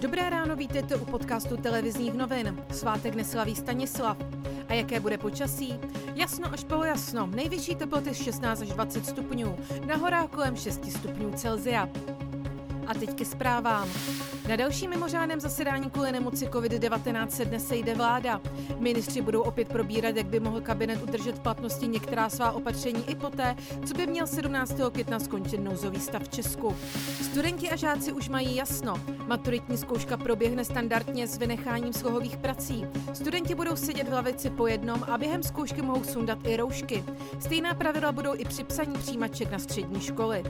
Dobré ráno, vítejte u podcastu televizních novin. Svátek neslaví Stanislav. A jaké bude počasí? Jasno až polojasno. Nejvyšší teploty 16 až 20 stupňů. Na horách kolem 6 stupňů Celzia. A teď ke zprávám. Na dalším mimořádném zasedání kvůli nemoci COVID-19 se dnes sejde vláda. Ministři budou opět probírat, jak by mohl kabinet udržet v platnosti některá svá opatření i poté, co by měl 17. května skončit nouzový stav v Česku. Studenti a žáci už mají jasno. Maturitní zkouška proběhne standardně s vynecháním slohových prací. Studenti budou sedět v lavici po jednom a během zkoušky mohou sundat i roušky. Stejná pravidla budou i při psaní přijímaček na střední školy.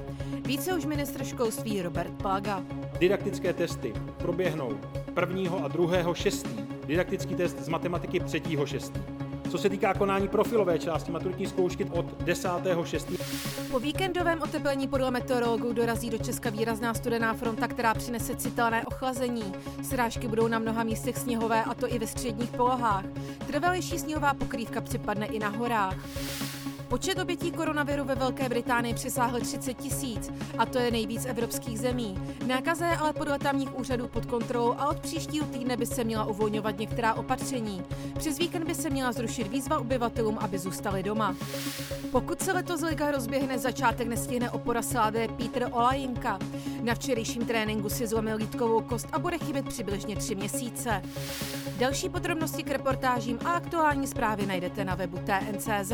Více už ministr školství Robert Plaga. Didaktické testy proběhnou 1. a 2. 6. Didaktický test z matematiky 3. 6. Co se týká konání profilové části maturitní zkoušky od 10. 6. Po víkendovém oteplení podle meteorologů dorazí do Česka výrazná studená fronta, která přinese citelné ochlazení. Srážky budou na mnoha místech sněhové, a to i ve středních polohách. Trvalější sněhová pokrývka připadne i na horách. Počet obětí koronaviru ve Velké Británii přesáhl 30 tisíc a to je nejvíc evropských zemí. Nákaza je ale podle tamních úřadů pod kontrolou a od příštího týdne by se měla uvolňovat některá opatření. Přes víkend by se měla zrušit výzva obyvatelům, aby zůstali doma. Pokud se letos liga rozběhne, začátek nestihne opora Slávy Petr Olajinka. Na včerejším tréninku si zlomil lítkovou kost a bude chybět přibližně tři měsíce. Další podrobnosti k reportážím a aktuální zprávy najdete na webu TNCZ.